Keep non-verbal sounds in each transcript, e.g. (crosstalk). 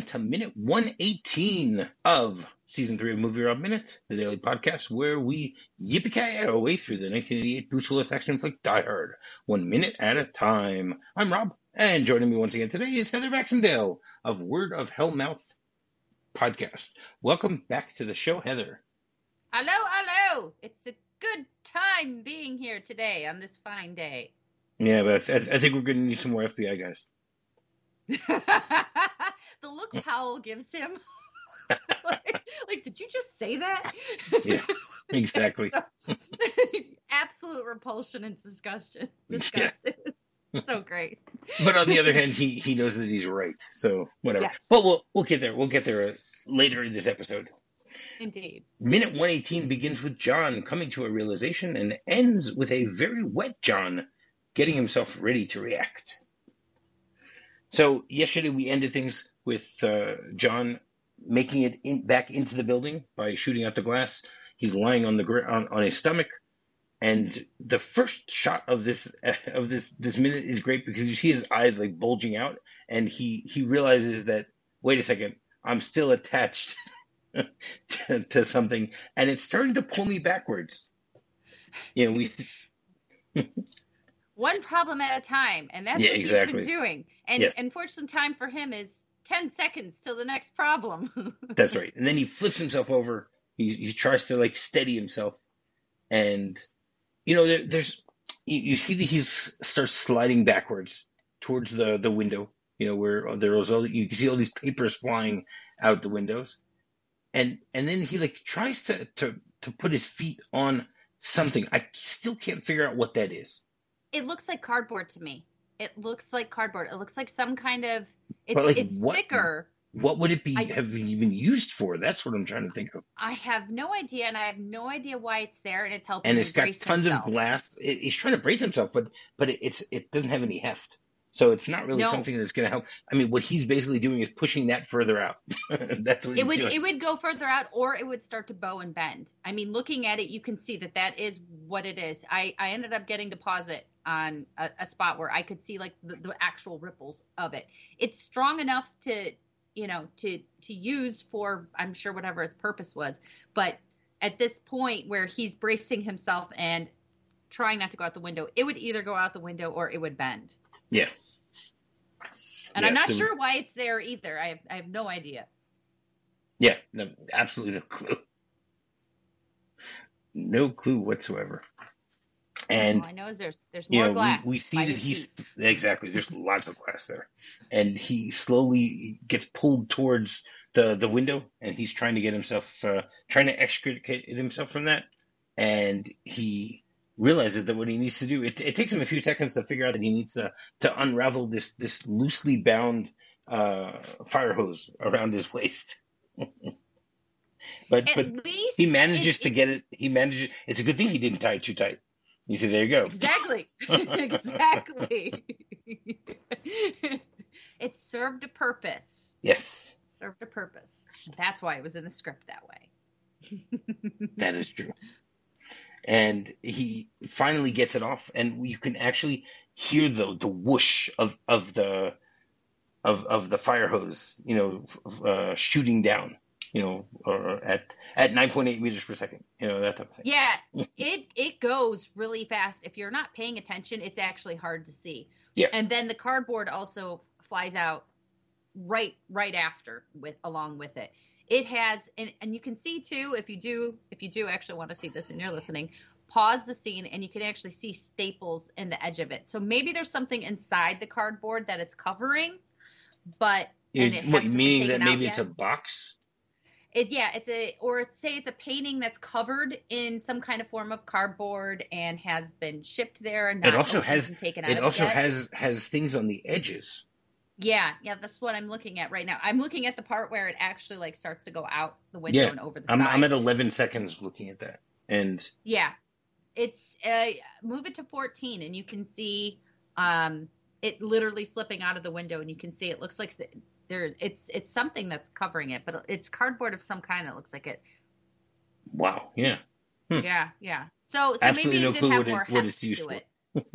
welcome to minute 118 of season three of Movie Rob Minute, the daily podcast where we yippee our way through the 1988 brutalist action flick Die Hard, one minute at a time. I'm Rob, and joining me once again today is Heather Baxendale of Word of Hellmouth podcast. Welcome back to the show, Heather. Hello, hello. It's a good time being here today on this fine day. Yeah, but I, I think we're going to need some more FBI guys. (laughs) the look Powell gives him. (laughs) like, like, did you just say that? Yeah, exactly. (laughs) so, absolute repulsion and disgustion. Disgust. Yeah. so great. But on the other hand, he he knows that he's right. So whatever. Yes. But we'll we'll get there. We'll get there uh, later in this episode. Indeed. Minute 118 begins with John coming to a realization and ends with a very wet John getting himself ready to react. So yesterday we ended things with uh, John making it in, back into the building by shooting out the glass. He's lying on the gr- on, on his stomach, and the first shot of this (laughs) of this this minute is great because you see his eyes like bulging out, and he he realizes that wait a second, I'm still attached (laughs) to, to something, and it's starting to pull me backwards. You know, we (laughs) one problem at a time, and that's Yeah, what exactly. he's been doing. And Yes. unfortunately, time for him is ten seconds till the next problem. (laughs) That's right. And then he flips himself over. He he tries to like steady himself, and you know there, there's you, you see that he's starts sliding backwards towards the the window. You know where there was all you can see all these papers flying out the windows, and and then he like tries to to to put his feet on something. I still can't figure out what that is. it looks like cardboard to me. It looks like cardboard. It looks like some kind of. It's, like, it's what- thicker. What would it be I- have been used for? That's what I'm trying to think of. I have no idea, and I have no idea why it's there, and it's helping. and it's got tons himself. of glass. It, he's trying to brace himself, but but it, it's it doesn't have any heft, so it's not really No. something that's going to help. I mean, what he's basically doing is pushing that further out. (laughs) that's what It he's would doing. it would go further out, or it would start to bow and bend. I mean, looking at it, you can see that that is what it is. I I ended up getting deposit on a, a spot where I could see like the, the actual ripples of it. It's strong enough to you know to to use for I'm sure whatever its purpose was, but at this point where he's bracing himself and trying not to go out the window, it would either go out the window or it would bend. yeah, And Yeah, I'm not the- sure why it's there either. I have, I have no idea. yeah, no, absolutely no clue, no clue whatsoever. And All I know is there's there's more know, glass. we, we see that he's feet. exactly there's lots of glass there, and he slowly gets pulled towards the the window, and he's trying to get himself uh, trying to extricate himself from that, and he realizes that what he needs to do it, it takes him a few seconds to figure out that he needs to to unravel this this loosely bound uh, fire hose around his waist. (laughs) but At but he manages it- to get it. He manages. It's a good thing he didn't tie it too tight. You see, there you go. Exactly. (laughs) (laughs) exactly. (laughs) it served a purpose. Yes, served a purpose. That's why it was in the script that way. that is true. And he finally gets it off, and you can actually hear the the whoosh of of the of of the fire hose, you know, uh, shooting down, you know, or at at 9.8 meters per second, you know, that type of thing. Yeah, it it goes really fast. If you're not paying attention, it's actually hard to see. Yeah. And then the cardboard also flies out right right after with along with it. It has and and you can see too if you do if you do actually want to see this and you're listening, pause the scene and you can actually see staples in the edge of it. So maybe there's something inside the cardboard that it's covering, but and It- what meaning that maybe it's a box? It yeah, it's a or it's, say it's a painting that's covered in some kind of form of cardboard and has been shipped there and not It also has taken out it also yet. has has things on the edges. yeah yeah that's what I'm looking at right now. I'm looking at the part where it actually like starts to go out the window Yeah, and over the I'm side. I'm at 11 seconds looking at that, and yeah, it's uh, move it to 14 and you can see um it literally slipping out of the window and you can see it looks like the, there it's it's something that's covering it, but it's cardboard of some kind that looks like it. wow, yeah. Hmm. Yeah, yeah. So, so Absolutely maybe no it did have it- more heft to for. it. (laughs)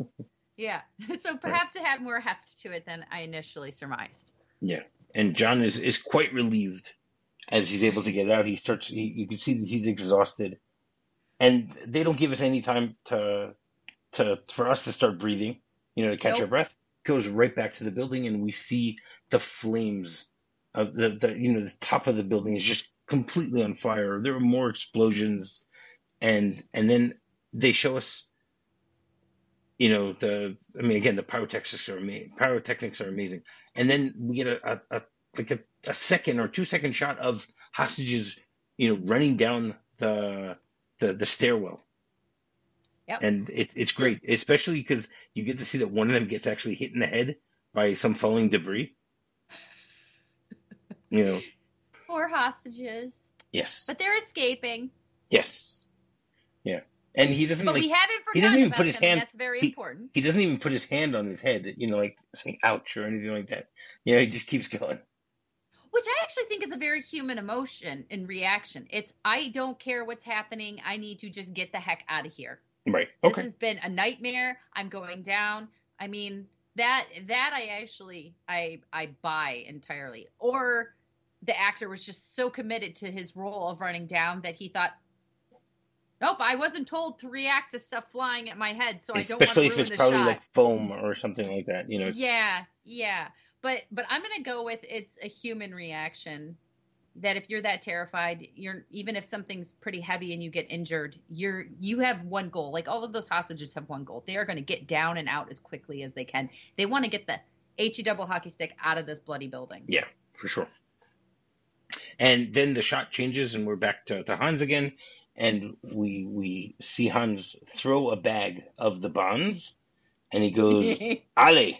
yeah. (laughs) So perhaps it had more heft to it than I initially surmised. Yeah. and John is is quite relieved as he's able to get out. He starts. He, you can see that he's exhausted, and they don't give us any time to to for us to start breathing. You know, to catch Nope. our breath. Goes right back to the building, and we see the flames of the, the you know the top of the building is just completely on fire. There are more explosions, and and then they show us. You know the. I mean, again, the pyrotechnics are amazing. Pyrotechnics are amazing, and then we get a, a, a like a, a second or two second shot of hostages, you know, running down the the, the stairwell. Yep. And it, it's great, especially because you get to see that one of them gets actually hit in the head by some falling debris. You know, Poor hostages. yes, But they're escaping. yes, yeah, and he doesn't But like we haven't forgotten he doesn't even about put his them, hand- that's very he- important. he doesn't even put his hand on his head, you know, like saying "ouch" or anything like that. You know, he just keeps going. Which I actually think is a very human emotion and reaction. It's I don't care what's happening. I need to just get the heck out of here. Right. Okay. This has been a nightmare. I'm going down. I mean that that I actually I I buy entirely. Or the actor was just so committed to his role of running down that he thought, nope, I wasn't told to react to stuff flying at my head, so I don't want to Especially if it's probably shot. like foam or something like that. You know. Yeah, yeah. But but I'm gonna go with it's a human reaction. That if you're that terrified, you're even if something's pretty heavy and you get injured, you're you have one goal. Like all of those hostages have one goal. They are gonna get down and out as quickly as they can. They want to get the HE double hockey stick out of this bloody building. Yeah, for sure. And then the shot changes, and we're back to, to Hans again, and we we see Hans throw a bag of the bonds, and he goes (laughs) "Ale,"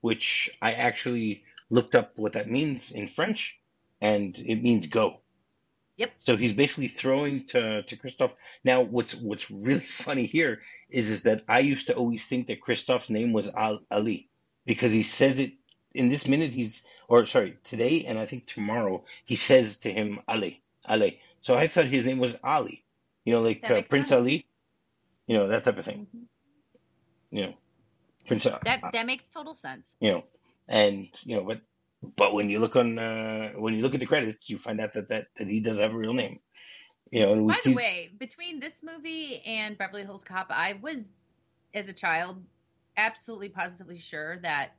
which I actually looked up what that means in French, and it means go. Yep. So he's basically throwing to to Kristoff. Now, what's what's really (laughs) funny here is is that I used to always think that Kristoff's name was Al- Ali because he says it in this minute. He's or sorry today, and I think tomorrow he says to him Ali Ali. So I thought his name was Ali. You know, like uh, Prince sense. Ali. You know that type of thing. Mhm. You know, Prince. uh, That that makes total sense. you know, and you know, but but when you look on uh, when you look at the credits, you find out that that, that he does have a real name. You know, By see the way, between this movie and Beverly Hills Cop, I was, as a child, absolutely positively sure that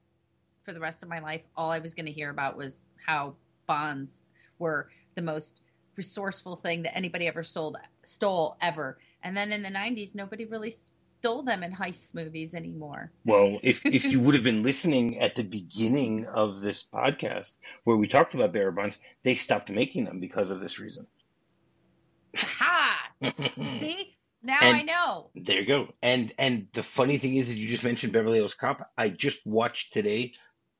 for the rest of my life, all I was going to hear about was how bonds were the most resourceful thing that anybody ever sold stole ever. And then in the 90s, nobody really stole them in heist movies anymore. well, if if (laughs) you would have been listening at the beginning of this podcast where we talked about bearer bonds, they stopped making them because of this reason. Ha! (laughs) See? Now And- I know. There you go. And and the funny thing is that you just mentioned Beverly Hills Cop. I just watched today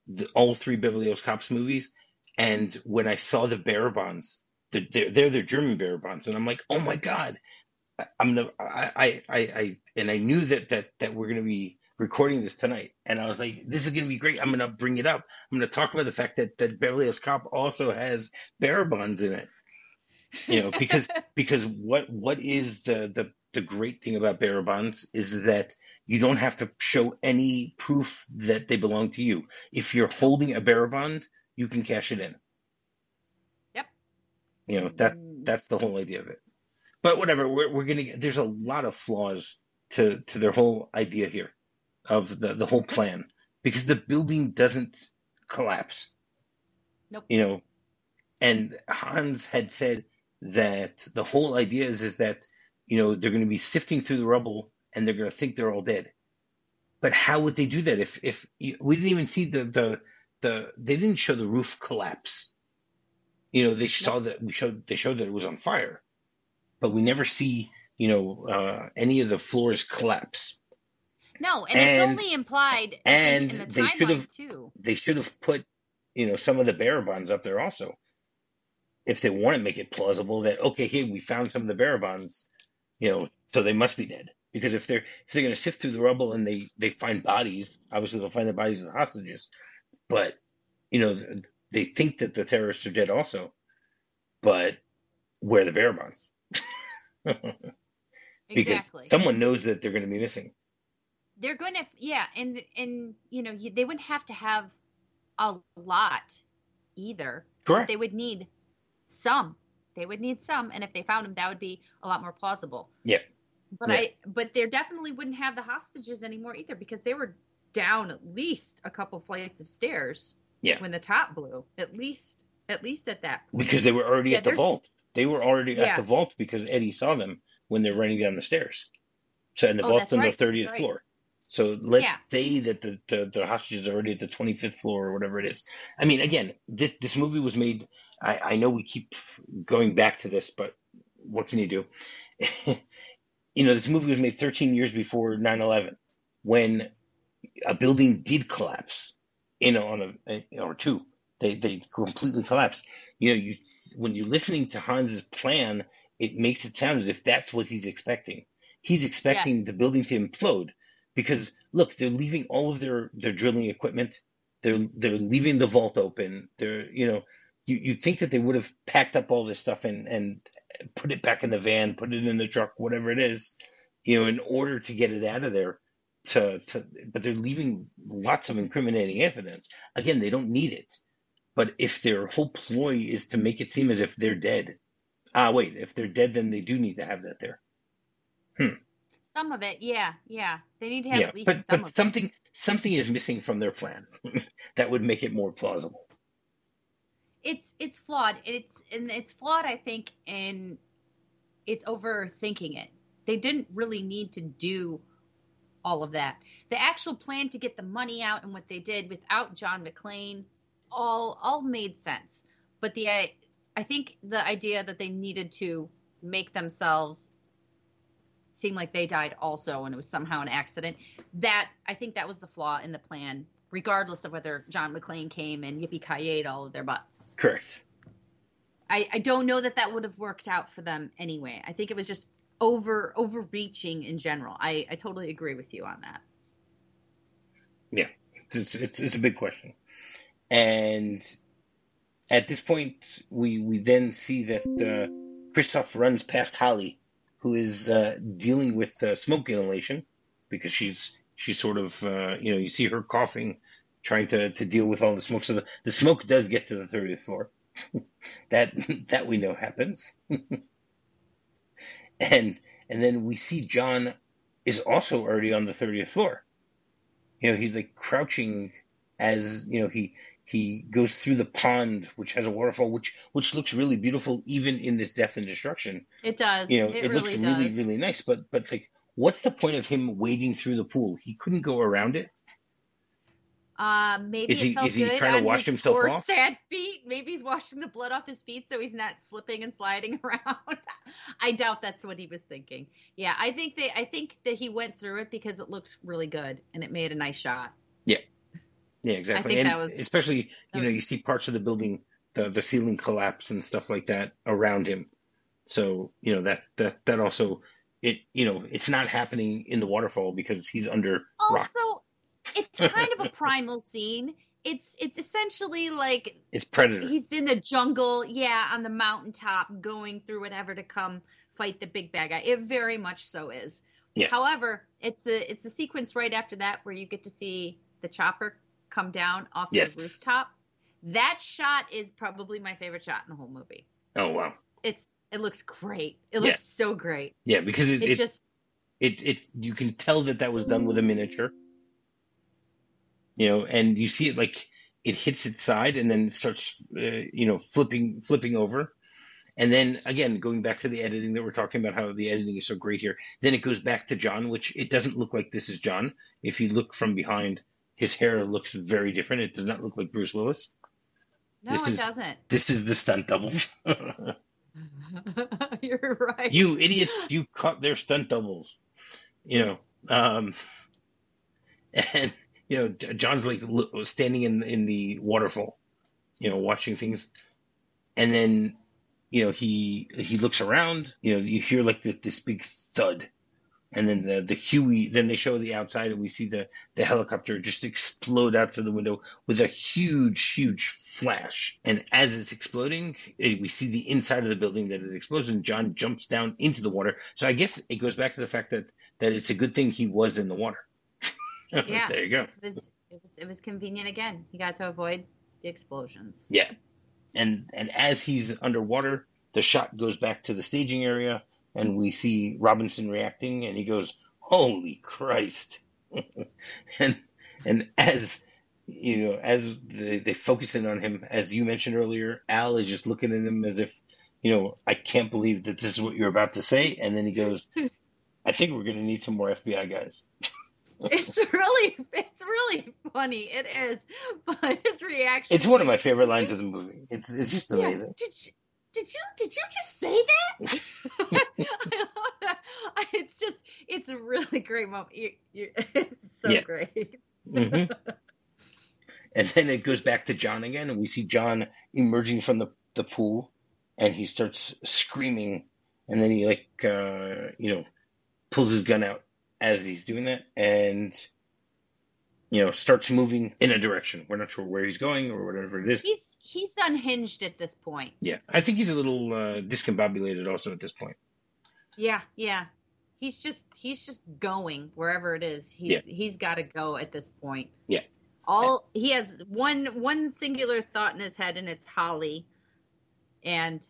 the, all three Beverly Hills Cops movies, and when I saw the bearer bonds, the, they're they're the German bearer bonds, and I'm like, oh my god, I, I'm the I, I I and I knew that that that we're gonna be recording this tonight, and I was like, this is gonna be great. I'm gonna bring it up. I'm gonna talk about the fact that that Beverly Hills Cop also has bearer bonds in it. You know, because (laughs) because what what is the the the great thing about bearer bonds is that you don't have to show any proof that they belong to you. If you're holding a bearer bond, you can cash it in. Yep. You know that Mm. that's the whole idea of it. But whatever, we're we're gonna get, there's a lot of flaws to to their whole idea here of the the whole plan because the building doesn't collapse. Nope. You know, and Hans had said that the whole idea is is that you know they're going to be sifting through the rubble and they're going to think they're all dead. But how would they do that if if we didn't even see the the the they didn't show the roof collapse. You know, they saw that we showed they showed that it was on fire, but we never see you know uh, any of the floors collapse. No, and, And- it's only implied and think, in the they should have- too. They should have put you know some of the bearer bonds up there also, if they want to make it plausible that okay, here we found some of the bearer bonds, you know, so they must be dead. Because if they're if they're going to sift through the rubble and they they find bodies, obviously they'll find the bodies of the hostages, but you know they think that the terrorists are dead also, but where are the bearer bonds? (laughs) because Exactly. someone knows that they're going to be missing. They're going to, yeah, and and you know you, they wouldn't have to have a lot either. Correct. They would need some. They would need some, and if they found them, that would be a lot more plausible. Yeah. But Yeah. I, but they definitely wouldn't have the hostages anymore either because they were down at least a couple flights of stairs. Yeah. When the top blew, at least, at least at that point. because they were already Yeah, at the vault. They were already at the vault because Eddie saw them when they're running down the stairs. So and the Oh, vault's on the thirtieth right. floor. So let's Yeah. say that the, the the hostages are already at the twenty fifth floor or whatever it is. I mean, again, this this movie was made. I, I know we keep going back to this, but what can you do? (laughs) you know, this movie was made thirteen years before 9-11, when a building did collapse. You know, on a or two, they they completely collapsed. You know, you when you're listening to Hans's plan, it makes it sound as if that's what he's expecting. He's expecting the building to implode because look, they're leaving all of their their drilling equipment. They're they're leaving the vault open. They're you know, you you think that they would have packed up all this stuff and and put it back in the van, put it in the truck, whatever it is, you know, in order to get it out of there. To to, but they're leaving lots of incriminating evidence. Again, they don't need it. But if their whole ploy is to make it seem as if they're dead, ah, wait, if they're dead, then they do need to have that there. Hmm. Some of it, yeah, yeah. They need to have yeah, at least but some but of it. something something is missing from their plan (laughs) that would make it more plausible. It's it's flawed. It's and it's flawed. I think in it's overthinking it. They didn't really need to do all of that. The actual plan to get the money out and what they did without John McClane, all all made sense. But the I, I think the idea that they needed to make themselves seem like they died also and it was somehow an accident. That I think that was the flaw in the plan, regardless of whether John McClane came and yippee ki yay all of their butts. Correct. I, I don't know that that would have worked out for them anyway. I think it was just over overreaching in general. I, I totally agree with you on that. It's, it's it's a big question, and at this point, we we then see that uh, Kristoff runs past Holly, who is uh, dealing with uh, smoke inhalation because she's she's sort of uh, you know you see her coughing, trying to to deal with all the smoke. So the, the smoke does get to the thirtieth floor. (laughs) that (laughs) that we know happens, (laughs) and and then we see John is also already on the thirtieth floor. You know, he's like crouching as you know he he goes through the pond, which has a waterfall, which which looks really beautiful, even in this death and destruction. It does. You know, it, it, looks really really really nice. But but like, what's the point of him wading through the pool? He couldn't go around it. Uh, maybe Is it he- is he trying to wash himself off? Sad (laughs) feet. Maybe he's washing the blood off his feet so he's not slipping and sliding (laughs) around. I doubt that's what he was thinking. Yeah, I think they. I think that he went through it because it looked really good and it made a nice shot. Yeah, yeah, exactly. and was- especially you know was- you see parts of the building, the the ceiling collapse and stuff like that around him. So you know that that that also it you know it's not happening in the waterfall because he's under rock. Also, it's kind of a primal scene. It's it's essentially like It's predator. he's in the jungle, yeah, on the mountaintop, going through whatever to come fight the big bad guy. It very much so is. Yeah. However, it's the it's the sequence right after that where you get to see the chopper come down off Yes. the rooftop. That shot is probably my favorite shot in the whole movie. Oh wow. It's it looks great. It Yeah. looks so great. Yeah, because it It, it, just it it you can tell that that was done with a miniature. You know, and you see it like it hits its side and then it starts uh, you know flipping flipping over. And then again, going back to the editing that we're talking about, how the editing is so great here. Then it goes back to John, which it doesn't look like this is John. If you look from behind, his hair looks very different. It does not look like Bruce Willis. no, this it is- doesn't. This is the stunt double. (laughs) (laughs) You're right. you idiots, you caught their stunt doubles. You know, um, (laughs) and you know, John's like standing in in the waterfall, you know, watching things, and then you know he he looks around. You know, you hear like the, this big thud, and then the the Huey. Then they show the outside, and we see the the helicopter just explode out outside the window with a huge, huge flash. And as it's exploding, eh, we see the inside of the building that it explodes, and John jumps down into the water. So I guess it goes back to the fact that that it's a good thing he was in the water. (laughs) Yeah. there you go. It was it was it was convenient again. He got to avoid the explosions. Yeah, and and as he's underwater, the shot goes back to the staging area, and we see Robinson reacting, and he goes, "Holy Christ!" (laughs) and and as you know, as they, they focus in on him, as you mentioned earlier, Al is just looking at him as if, you know, I can't believe that this is what you're about to say, and then he goes, "I think we're going to need some more FBI guys." (laughs) it's really it's really funny. It is, but his reaction. It's one of my favorite lines of the movie. It's it's just amazing. Yeah. Did, you, did you did you just say that? I love that. It's just it's a really great moment. You, you, (laughs) it's so yeah. great. mm-hmm. (laughs) And then it goes back to John again, and we see John emerging from the, the pool, and he starts screaming, and then he like uh, you know pulls his gun out as he's doing that, and you know starts moving in a direction. We're not sure where he's going or whatever it is. He's he's unhinged at this point. Yeah, I think he's a little uh, discombobulated also at this point. Yeah, yeah. He's just he's just going wherever it is. He's yeah. he's got to go at this point. Yeah. All he has one one singular thought in his head, and it's Holly, and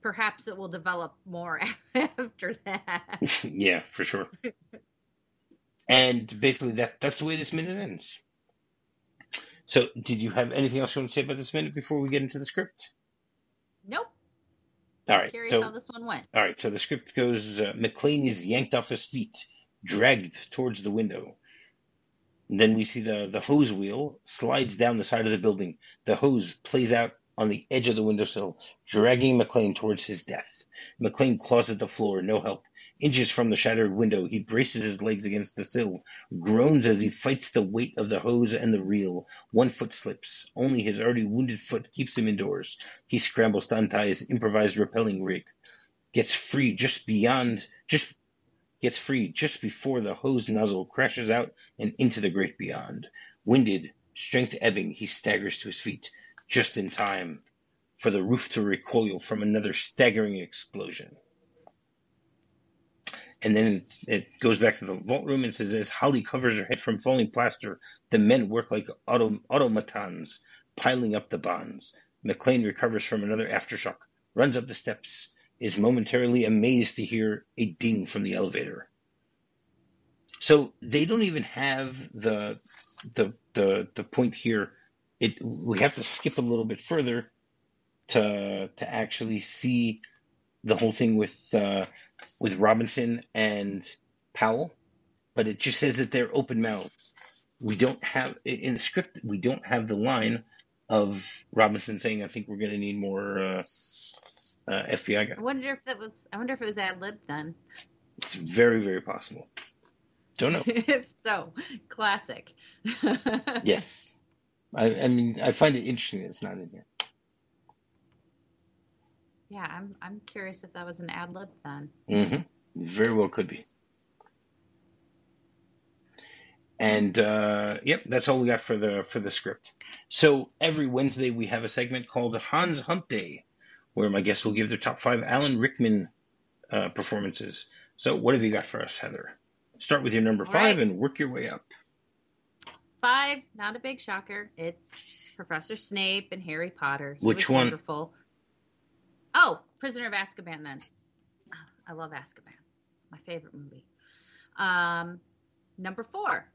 perhaps it will develop more (laughs) after that. (laughs) yeah, for sure. and basically, that that's the way this minute ends. So, did you have anything else you want to say about this minute before we get into the script? Nope. All right. Curious so, how this one went. All right. So the script goes: uh, McClane is yanked off his feet, dragged towards the window. And then we see the the hose wheel slides down the side of the building. The hose plays out on the edge of the windowsill, dragging McClane towards his death. McClane claws at the floor, no help. Inches from the shattered window, he braces his legs against the sill, groans as he fights the weight of the hose and the reel. One foot slips. Only his already wounded foot keeps him indoors. He scrambles to untie his improvised rappelling rig. Gets free just beyond, just gets free just before the hose nozzle crashes out and into the great beyond. Winded, strength ebbing, he staggers to his feet, just in time for the roof to recoil from another staggering explosion. And then it, goes back to the vault room and says, as Holly covers her head from falling plaster, the men work like autom- automatons, piling up the bonds. McClane recovers from another aftershock, runs up the steps, is momentarily amazed to hear a ding from the elevator. So they don't even have the the the the point here. It we have to skip a little bit further to to actually see the whole thing with uh, with Robinson and Powell, but it just says that they're open mouthed. We don't have in the script. We don't have the line of Robinson saying, "I think we're going to need more uh, uh, FBI guy. I wonder if that was. I wonder if it was ad lib then. It's very, very possible. Don't know. (laughs) if so, classic. (laughs) yes, I, I mean, I find it interesting that it's not in here. Yeah, I'm. I'm curious if that was an ad lib then. Mm-hmm. Very well could be. And uh, yep, that's all we got for the for the script. So every Wednesday we have a segment called Hans Hump Day, where my guests will give their top five Alan Rickman uh, performances. So, what have you got for us, Heather? Start with your number All five right. and work your way up. Five, not a big shocker. It's Professor Snape and Harry Potter. He Which one? Wonderful. Oh, Prisoner of Azkaban. Then I love Azkaban. It's my favorite movie. Um, number four,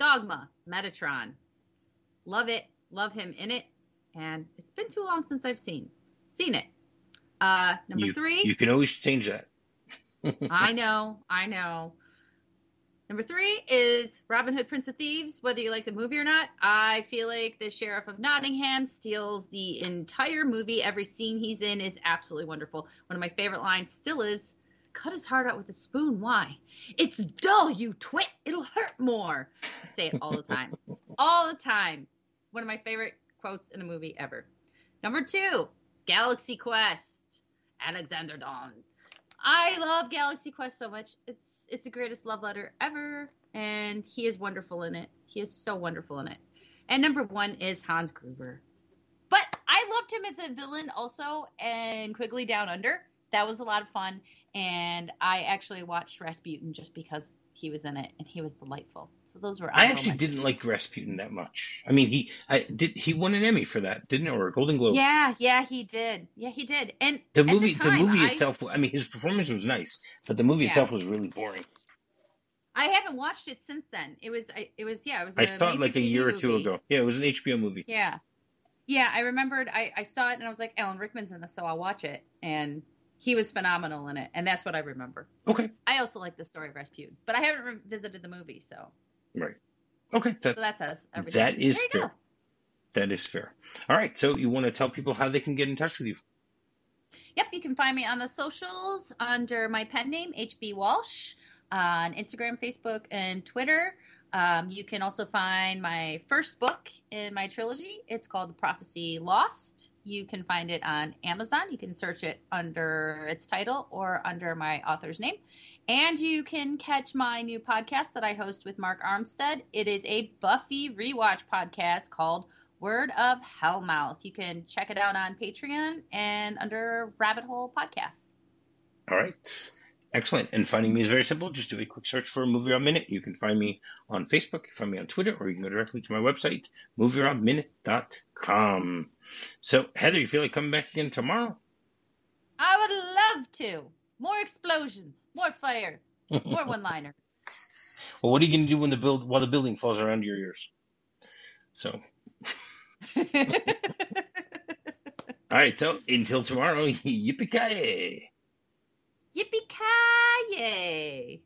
Dogma, Metatron. Love it. Love him in it. And it's been too long since I've seen seen it. Uh, number you, three. You can always change that. (laughs) I know, I know. Number three is Robin Hood, Prince of Thieves. Whether you like the movie or not, I feel like the Sheriff of Nottingham steals the entire movie. Every scene he's in is absolutely wonderful. One of my favorite lines still is, "Cut his heart out with a spoon. Why? It's dull, you twit. It'll hurt more." I say it all the time, (laughs) all the time. One of my favorite quotes in a movie ever. Number two, Galaxy Quest, Alexander Dane. I love Galaxy Quest so much. It's it's the greatest love letter ever, and he is wonderful in it. He is so wonderful in it. And number one is Hans Gruber. But I loved him as a villain also and Quigley Down Under. That was a lot of fun. and I actually watched Rasputin just because he was in it and he was delightful. So those were. I actually didn't like Rasputin that much. I mean, he I did he won an Emmy for that, didn't or a Golden Globe? Yeah, yeah, he did. Yeah, he did. And the movie, the, the, movie I, itself. I mean, his performance was nice, but the movie Yeah. itself was really boring. I haven't watched it since then. It was. I- It was. Yeah. It was. I saw it like a year or two movie. ago. Yeah, it was an HBO movie. Yeah. Yeah, I remembered. I, I saw it and I was like, Alan Rickman's in this, so I'll watch it. And he was phenomenal in it, and that's what I remember. Okay, I also like the story of Rasputin, but I haven't revisited the movie, so right. Okay, that so that's us. everything. that is fair. go. that is fair. All right, so you want to tell people how they can get in touch with you? Yep, you can find me on the socials under my pen name, HB Walsh, on Instagram, Facebook, and Twitter. Um, you can also find my first book in my trilogy. It's called Prophecy Lost. You can find it on Amazon. You can search it under its title or under my author's name. And you can catch my new podcast that I host with Mark Armstead. It is a Buffy rewatch podcast called Word of Hellmouth. You can check it out on Patreon and under Rabbit Hole Podcasts. All right. Excellent. And finding me is very simple. Just do a quick search for Movie Rob Minute. You can find me on Facebook, you can find me on Twitter, or you can go directly to my website, movierobminute.com. So, Heather, you feel like coming back again tomorrow? I would love to. More explosions, more fire, more (laughs) one-liners. Well, what are you going to do when the build while the building falls around your ears? So, (laughs) all right. So until tomorrow, (laughs) yippee ki Yippee-ki-yay!